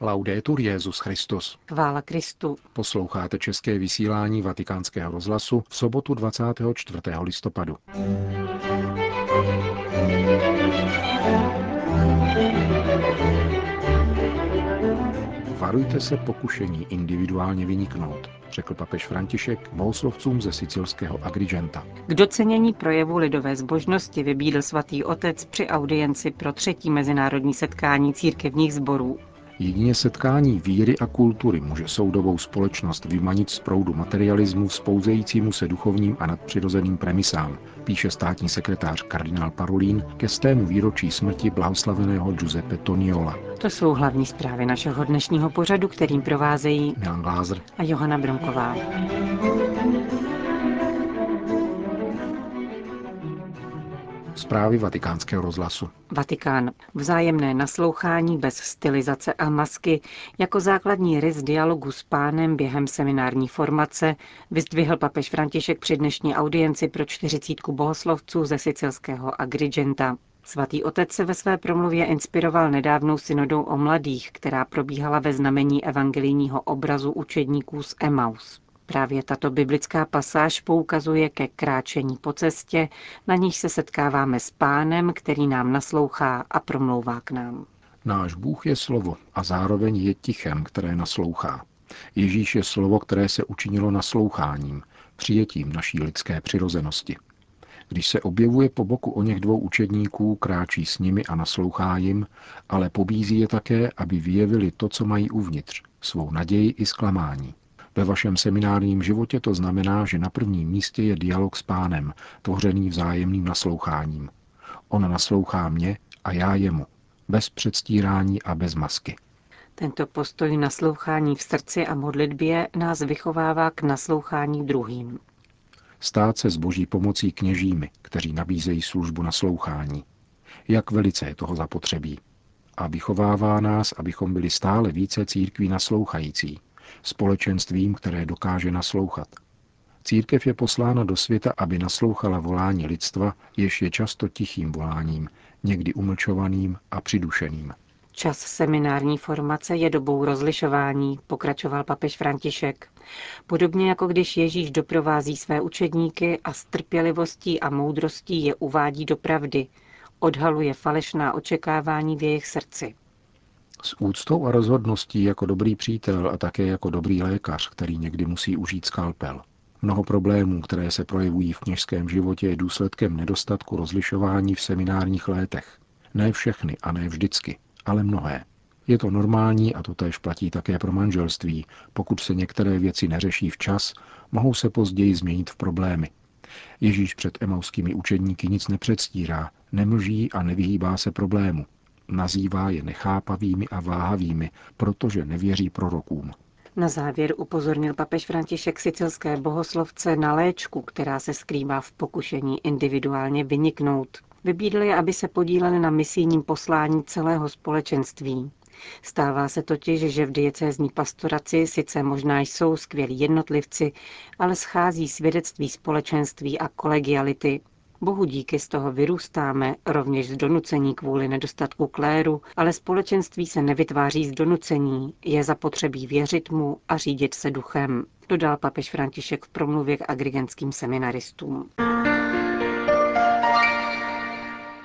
Laudetur Jezus Christus. Chvála Kristu. Posloucháte české vysílání Vatikánského rozhlasu v sobotu 24. listopadu. Varujte se pokušení individuálně vyniknout, řekl papež František bohoslovcům ze sicilského Agrigenta. K docenění projevu lidové zbožnosti vybídl svatý otec při audienci pro třetí mezinárodní setkání církevních sborů Jedině setkání víry a kultury může soudovou společnost vymanit z proudu materialismu vzpouzejícímu se duchovním a nadpřirozeným premisám, píše státní sekretář kardinál Parolín ke stému výročí smrti blahoslaveného Giuseppe Toniola. To jsou hlavní zprávy našeho dnešního pořadu, kterým provázejí Milan Glázer a Johana Bromková. Zprávy vatikánského rozhlasu. Vatikán. Vzájemné naslouchání bez stylizace a masky jako základní rys dialogu s pánem během seminární formace vyzdvihl papež František při dnešní audienci pro čtyřicítku bohoslovců ze sicilského Agrigenta. Svatý otec se ve své promluvě inspiroval nedávnou synodou o mladých, která probíhala ve znamení evangelijního obrazu učedníků z Emmaus. Právě tato biblická pasáž poukazuje ke kráčení po cestě, na níž se setkáváme s pánem, který nám naslouchá a promlouvá k nám. Náš Bůh je slovo a zároveň je tichem, které naslouchá. Ježíš je slovo, které se učinilo nasloucháním, přijetím naší lidské přirozenosti. Když se objevuje po boku o něch dvou učedníků, kráčí s nimi a naslouchá jim, ale pobízí je také, aby vyjevili to, co mají uvnitř, svou naději i zklamání. Ve vašem seminárním životě to znamená, že na prvním místě je dialog s pánem, tvořený vzájemným nasloucháním. On naslouchá mě a já jemu, bez předstírání a bez masky. Tento postoj naslouchání v srdci a modlitbě nás vychovává k naslouchání druhým. Stát se s boží pomocí kněžími, kteří nabízejí službu naslouchání. Jak velice je toho zapotřebí. A vychovává nás, abychom byli stále více církví naslouchající, společenstvím, které dokáže naslouchat. Církev je poslána do světa, aby naslouchala volání lidstva, jež je často tichým voláním, někdy umlčovaným a přidušeným. Čas seminární formace je dobou rozlišování, pokračoval papež František. Podobně jako když Ježíš doprovází své učedníky a s trpělivostí a moudrostí je uvádí do pravdy, odhaluje falešná očekávání v jejich srdci. S úctou a rozhodností jako dobrý přítel a také jako dobrý lékař, který někdy musí užít skalpel. Mnoho problémů, které se projevují v kněžském životě, je důsledkem nedostatku rozlišování v seminárních létech. Ne všechny a ne vždycky, ale mnohé. Je to normální a to též platí také pro manželství. Pokud se některé věci neřeší včas, mohou se později změnit v problémy. Ježíš před emauskými učedníky nic nepředstírá, nemlží a nevyhýbá se problému. Nazývá je nechápavými a váhavými, protože nevěří prorokům. Na závěr upozornil papež František sicilské bohoslovce na léčku, která se skrývá v pokušení individuálně vyniknout. Vybídl je, aby se podíleli na misijním poslání celého společenství. Stává se totiž, že v diecézní pastoraci sice možná jsou skvělí jednotlivci, ale schází svědectví společenství a kolegiality, Bohu díky z toho vyrůstáme, rovněž z donucení kvůli nedostatku kléru, ale společenství se nevytváří z donucení, je zapotřebí věřit mu a řídit se duchem, dodal papež František v promluvě k agrigentským seminaristům.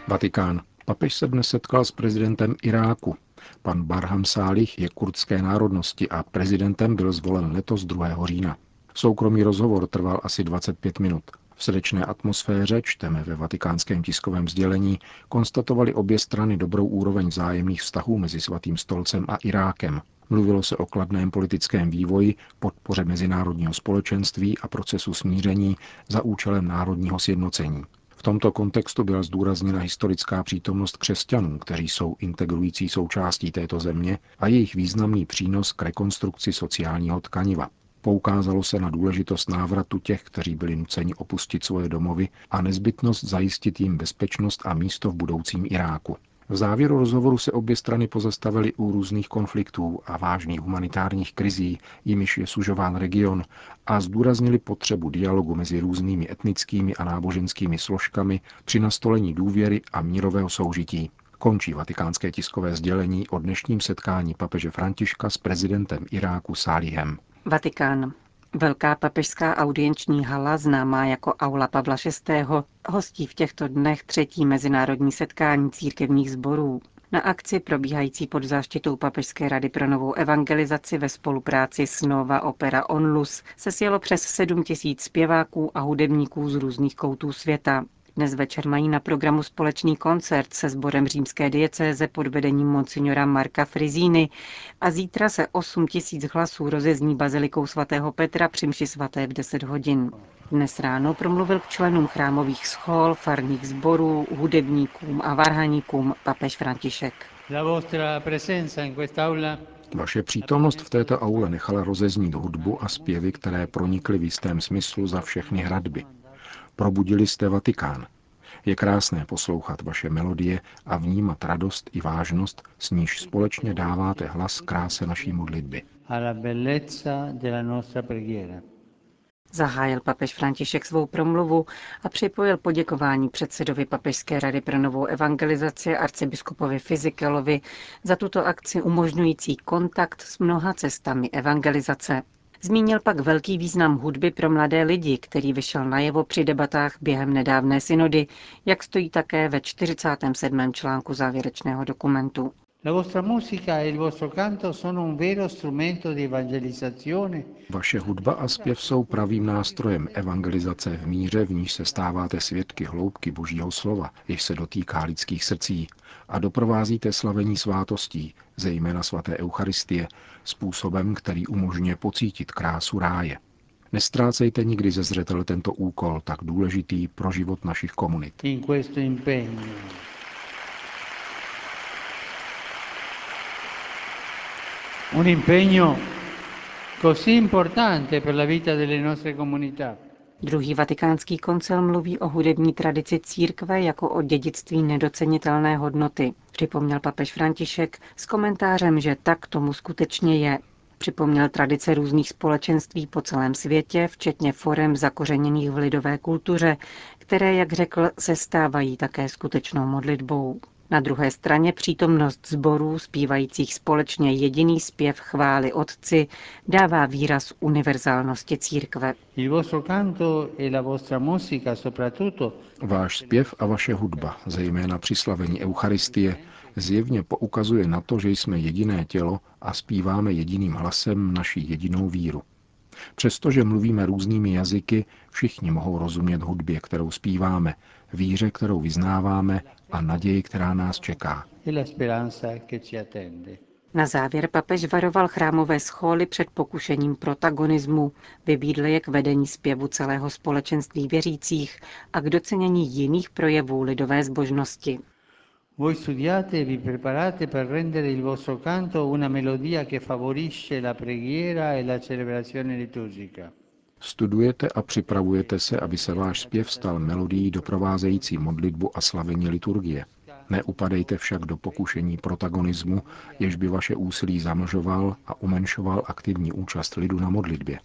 Vatikán. Papež se dnes setkal s prezidentem Iráku. Pan Barham Sálih je kurdské národnosti a prezidentem byl zvolen letos 2. října. Soukromý rozhovor trval asi 25 minut. V srdečné atmosféře, čteme ve vatikánském tiskovém sdělení, konstatovali obě strany dobrou úroveň vzájemných vztahů mezi Svatým stolcem a Irákem. Mluvilo se o kladném politickém vývoji, podpoře mezinárodního společenství a procesu smíření za účelem národního sjednocení. V tomto kontextu byla zdůrazněna historická přítomnost křesťanů, kteří jsou integrující součástí této země a jejich významný přínos k rekonstrukci sociálního tkaniva. Poukázalo se na důležitost návratu těch, kteří byli nuceni opustit svoje domovy a nezbytnost zajistit jim bezpečnost a místo v budoucím Iráku. V závěru rozhovoru se obě strany pozastavily u různých konfliktů a vážných humanitárních krizí, jimiž je sužován region, a zdůraznili potřebu dialogu mezi různými etnickými a náboženskými složkami při nastolení důvěry a mírového soužití. Končí vatikánské tiskové sdělení o dnešním setkání papeže Františka s prezidentem Iráku Sálihem. Vatikán. Velká papežská audienční hala, známá jako Aula Pavla VI., hostí v těchto dnech třetí mezinárodní setkání církevních sborů. Na akci probíhající pod záštitou Papežské rady pro novou evangelizaci ve spolupráci s Nova Opera Onlus se sjelo přes 7 tisíc zpěváků a hudebníků z různých koutů světa. Dnes večer mají na programu společný koncert se sborem římské diecéze pod vedením monsignora Marka Frizíny a zítra se 8 tisíc hlasů rozezní bazilikou svatého Petra při mši svaté v 10 hodin. Dnes ráno promluvil k členům chrámových schol, farních sborů, hudebníkům a varhaníkům papež František. Vaše přítomnost v této aule nechala rozeznít hudbu a zpěvy, které pronikly v jistém smyslu za všechny hradby. Probudili jste Vatikán. Je krásné poslouchat vaše melodie a vnímat radost i vážnost, s níž společně dáváte hlas kráse naší modlitby. Zahájil papež František svou promluvu a připojil poděkování předsedovi Papežské rady pro novou evangelizaci arcibiskupovi Fizikelovi za tuto akci umožňující kontakt s mnoha cestami evangelizace. Zmínil pak velký význam hudby pro mladé lidi, který vyšel najevo při debatách během nedávné synody, jak stojí také ve 47. článku závěrečného dokumentu. Vaše hudba a zpěv jsou pravým nástrojem evangelizace v míře, v níž se stáváte svědky hloubky Božího slova, jež se dotýká lidských srdcí a doprovázíte slavení svátostí, zejména svaté Eucharistie, způsobem, který umožňuje pocítit krásu ráje. Nestrácejte nikdy ze zřetel tento úkol, tak důležitý pro život našich komunit. Un impegno così importante per la vita delle nostre comunità. Druhý vatikánský koncil mluví o hudební tradici církve jako o dědictví nedocenitelné hodnoty. Připomněl papež František s komentářem, že tak tomu skutečně je. Připomněl tradice různých společenství po celém světě, včetně forem zakořeněných v lidové kultuře, které, jak řekl, se stávají také skutečnou modlitbou. Na druhé straně přítomnost zborů zpívajících společně jediný zpěv chvály Otci dává výraz univerzálnosti církve. E Váš zpěv a vaše hudba, zejména při slavení Eucharistie, zjevně poukazuje na to, že jsme jediné tělo a zpíváme jediným hlasem naší jedinou víru. Přestože mluvíme různými jazyky, všichni mohou rozumět hudbě, kterou zpíváme, víře, kterou vyznáváme a naději, která nás čeká. Na závěr papež varoval chrámové scholy před pokušením protagonismu, vybídl je k vedení zpěvu celého společenství věřících a k docenění jiných projevů lidové zbožnosti. Voi studiate e vi preparate per rendere il vostro canto una melodia che favorisce la preghiera e la celebrazione liturgica. Studujete a připravujete se, aby se váš zpěv stal melodií doprovázející modlitbu a slavení liturgie. Neupadejte však do pokušení protagonismu, jež by vaše úsilí zamlžoval a umenšoval aktivní účast lidu na modlitbě.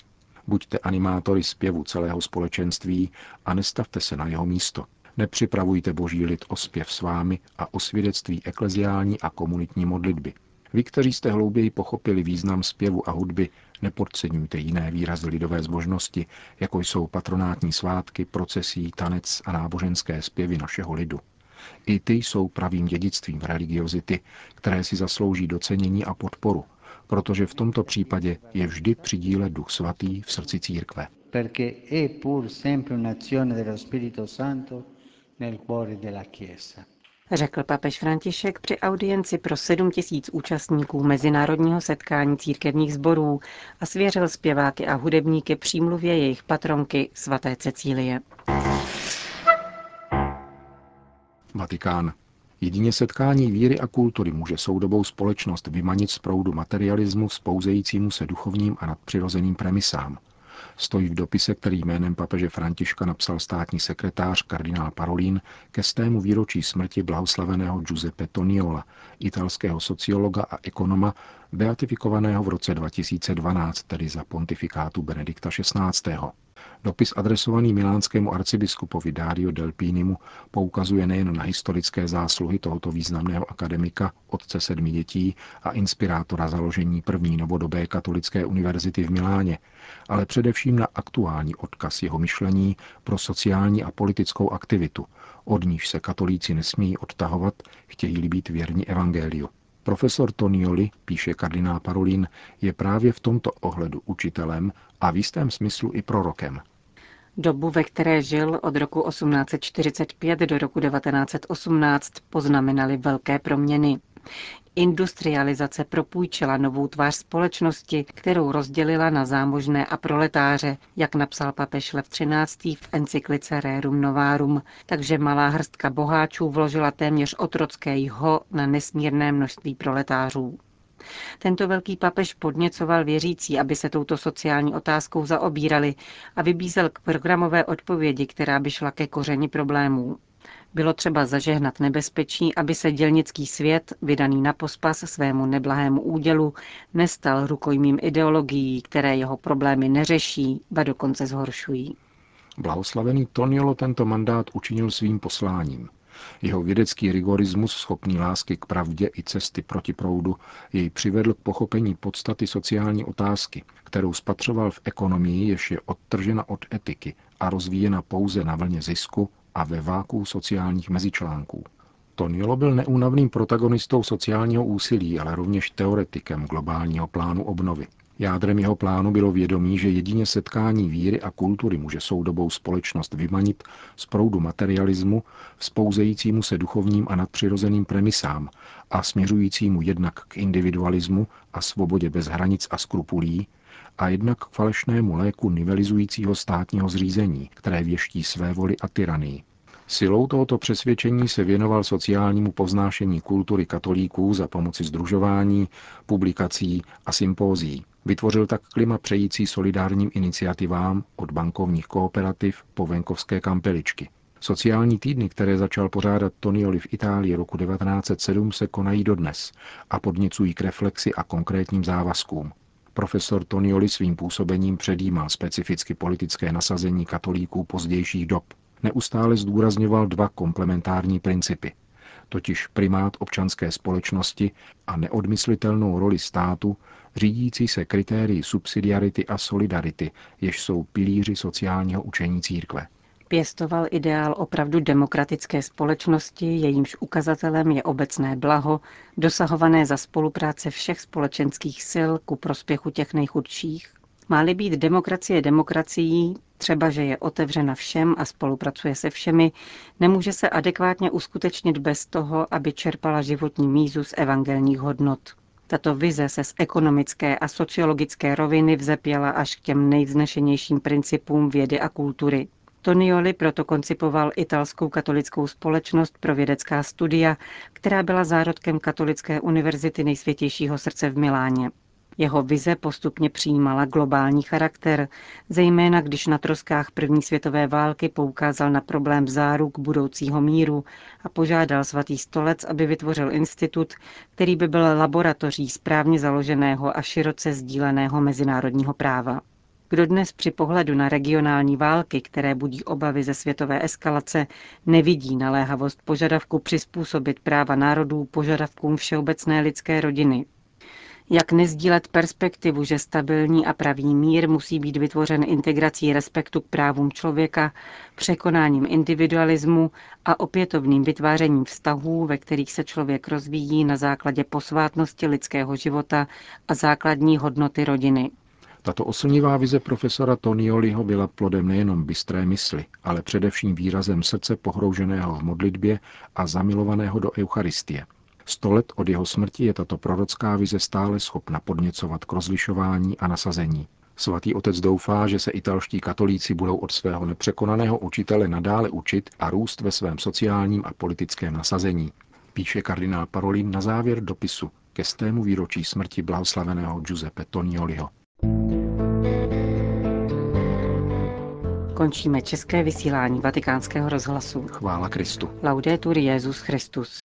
Buďte animátory zpěvu celého společenství a nestavte se na jeho místo. Nepřipravujte boží lid o zpěv s vámi a o svědectví ekleziální a komunitní modlitby. Vy, kteří jste hlouběji pochopili význam zpěvu a hudby, nepodceňujte jiné výrazy lidové zbožnosti, jako jsou patronátní svátky, procesí, tanec a náboženské zpěvy našeho lidu. I ty jsou pravým dědictvím religiozity, které si zaslouží docenění a podporu, protože v tomto případě je vždy přidíle Duch Svatý v srdci církve. Perché è pur sempre un'azione dello Spirito Santo nel cuore della Chiesa řekl papež František při audienci pro 7 tisíc účastníků mezinárodního setkání církevních sborů a svěřil zpěváky a hudebníky přímluvě jejich patronky svaté Cecílie. Vatikán. Jedině setkání víry a kultury může soudobou společnost vymanit z proudu materialismu spouzejícímu se duchovním a nadpřirozeným premisám – stojí v dopise, který jménem papeže Františka napsal státní sekretář kardinál Parolin ke stému výročí smrti blahoslaveného Giuseppe Toniola, italského sociologa a ekonoma, beatifikovaného v roce 2012, tedy za pontifikátu Benedikta XVI. Dopis adresovaný milánskému arcibiskupovi Dario Delpínimu poukazuje nejen na historické zásluhy tohoto významného akademika, otce sedmi dětí a inspirátora založení první novodobé katolické univerzity v Miláně, ale především na aktuální odkaz jeho myšlení pro sociální a politickou aktivitu, od níž se katolíci nesmějí odtahovat, chtějí-li být věrni evangeliu. Profesor Tonioli, píše kardinál Parolin, je právě v tomto ohledu učitelem a v jistém smyslu i prorokem. Dobu, ve které žil od roku 1845 do roku 1918, poznamenaly velké proměny. Industrializace propůjčila novou tvář společnosti, kterou rozdělila na zámožné a proletáře, jak napsal papež Lev XIII. v encyklice Rerum Novarum, takže malá hrstka boháčů vložila téměř otrocké jho na nesmírné množství proletářů. Tento velký papež podněcoval věřící, aby se touto sociální otázkou zaobírali a vybízel k programové odpovědi, která by šla ke kořeni problémů. Bylo třeba zažehnat nebezpečí, aby se dělnický svět, vydaný na pospas svému neblahému údělu, nestal rukojmím ideologií, které jeho problémy neřeší, ba dokonce zhoršují. Blahoslavený Toniolo tento mandát učinil svým posláním. Jeho vědecký rigorismus, schopný lásky k pravdě i cesty proti proudu, jej přivedl k pochopení podstaty sociální otázky, kterou spatřoval v ekonomii, jež je odtržena od etiky a rozvíjena pouze na vlně zisku a ve váku sociálních mezičlánků. Toniolo byl neúnavným protagonistou sociálního úsilí, ale rovněž teoretikem globálního plánu obnovy. Jádrem jeho plánu bylo vědomí, že jedině setkání víry a kultury může soudobou společnost vymanit z proudu materialismu, vzpouzejícímu se duchovním a nadpřirozeným premisám a směřujícímu jednak k individualismu a svobodě bez hranic a skrupulí, a jednak k falešnému léku nivelizujícího státního zřízení, které věští své voli a tyranii. Silou tohoto přesvědčení se věnoval sociálnímu povznášení kultury katolíků za pomoci združování, publikací a sympózií. Vytvořil tak klima přející solidárním iniciativám od bankovních kooperativ po venkovské kampeličky. Sociální týdny, které začal pořádat Tonioli v Itálii roku 1907, se konají dodnes a podněcují k reflexi a konkrétním závazkům. Profesor Tonioli svým působením předjímal specificky politické nasazení katolíků pozdějších dob. Neustále zdůrazňoval dva komplementární principy, totiž primát občanské společnosti a neodmyslitelnou roli státu, řídící se kritérii subsidiarity a solidarity, jež jsou pilíři sociálního učení církve. Pěstoval ideál opravdu demokratické společnosti, jejímž ukazatelem je obecné blaho, dosahované za spolupráce všech společenských sil ku prospěchu těch nejchudších. Má-li být demokracie demokracií, třeba že je otevřena všem a spolupracuje se všemi, nemůže se adekvátně uskutečnit bez toho, aby čerpala životní mízu z evangelních hodnot. Tato vize se z ekonomické a sociologické roviny vzepěla až k těm nejvznešenějším principům vědy a kultury. Tonioli proto koncipoval italskou katolickou společnost pro vědecká studia, která byla zárodkem Katolické univerzity nejsvětějšího srdce v Miláně. Jeho vize postupně přijímala globální charakter, zejména když na troskách první světové války poukázal na problém záruk budoucího míru a požádal svatý stolec, aby vytvořil institut, který by byl laboratoří správně založeného a široce sdíleného mezinárodního práva. Kdo dnes při pohledu na regionální války, které budí obavy ze světové eskalace, nevidí naléhavost požadavku přizpůsobit práva národů požadavkům všeobecné lidské rodiny, jak nezdílet perspektivu, že stabilní a pravý mír musí být vytvořen integrací respektu k právům člověka, překonáním individualismu a opětovným vytvářením vztahů, ve kterých se člověk rozvíjí na základě posvátnosti lidského života a základní hodnoty rodiny. Tato oslnivá vize profesora Tonioliho byla plodem nejenom bystré mysli, ale především výrazem srdce pohrouženého v modlitbě a zamilovaného do Eucharistie – Sto let od jeho smrti je tato prorocká vize stále schopna podněcovat k rozlišování a nasazení. Svatý otec doufá, že se italští katolíci budou od svého nepřekonaného učitele nadále učit a růst ve svém sociálním a politickém nasazení. Píše kardinál Parolin na závěr dopisu ke stému výročí smrti blahoslaveného Giuseppe Tonioliho. Končíme české vysílání vatikánského rozhlasu. Chvála Kristu. Laudetur Jezus Christus.